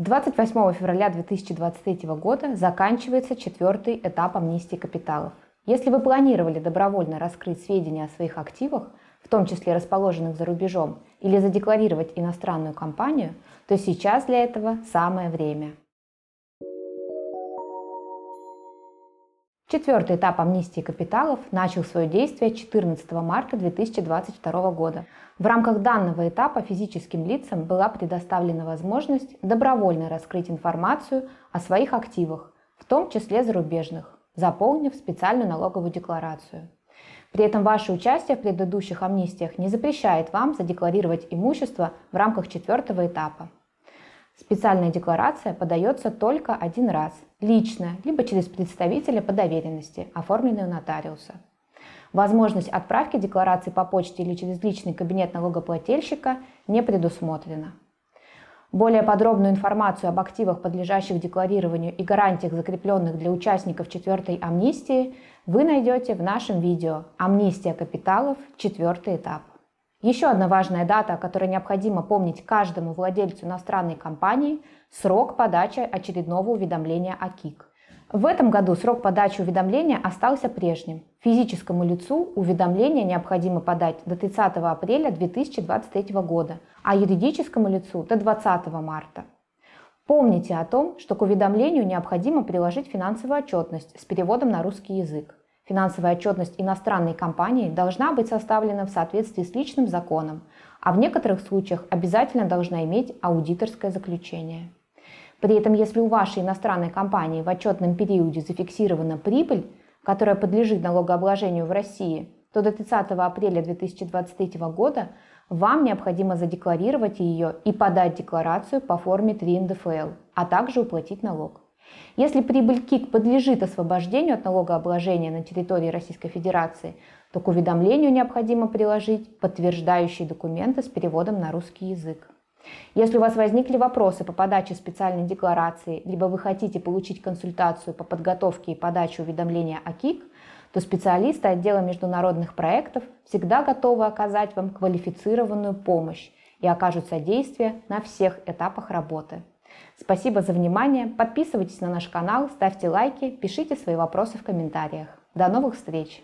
28 февраля 2023 года заканчивается четвертый этап амнистии капиталов. Если вы планировали добровольно раскрыть сведения о своих активах, в том числе расположенных за рубежом, или задекларировать иностранную компанию, то сейчас для этого самое время. Четвертый этап амнистии капиталов начал свое действие 14 марта 2022 года. В рамках данного этапа физическим лицам была предоставлена возможность добровольно раскрыть информацию о своих активах, в том числе зарубежных, заполнив специальную налоговую декларацию. При этом ваше участие в предыдущих амнистиях не запрещает вам задекларировать имущество в рамках четвертого этапа. Специальная декларация подается только один раз, лично, либо через представителя по доверенности, оформленную нотариуса. Возможность отправки декларации по почте или через личный кабинет налогоплательщика не предусмотрена. Более подробную информацию об активах, подлежащих декларированию и гарантиях, закрепленных для участников четвертой амнистии, вы найдете в нашем видео «Амнистия капиталов. Четвертый этап». Еще одна важная дата, о которой необходимо помнить каждому владельцу иностранной компании – срок подачи очередного уведомления о КИК. В этом году срок подачи уведомления остался прежним. Физическому лицу уведомление необходимо подать до 30 апреля 2023 года, а юридическому лицу до 20 марта. Помните о том, что к уведомлению необходимо приложить финансовую отчетность с переводом на русский язык. Финансовая отчетность иностранной компании должна быть составлена в соответствии с личным законом, а в некоторых случаях обязательно должна иметь аудиторское заключение. При этом, если у вашей иностранной компании в отчетном периоде зафиксирована прибыль, которая подлежит налогообложению в России, то до 30 апреля 2023 года вам необходимо задекларировать ее и подать декларацию по форме 3 НДФЛ, а также уплатить налог. Если прибыль КИК подлежит освобождению от налогообложения на территории Российской Федерации, то к уведомлению необходимо приложить подтверждающие документы с переводом на русский язык. Если у вас возникли вопросы по подаче специальной декларации, либо вы хотите получить консультацию по подготовке и подаче уведомления о КИК, то специалисты отдела международных проектов всегда готовы оказать вам квалифицированную помощь и окажут содействие на всех этапах работы. Спасибо за внимание. Подписывайтесь на наш канал, ставьте лайки, пишите свои вопросы в комментариях. До новых встреч!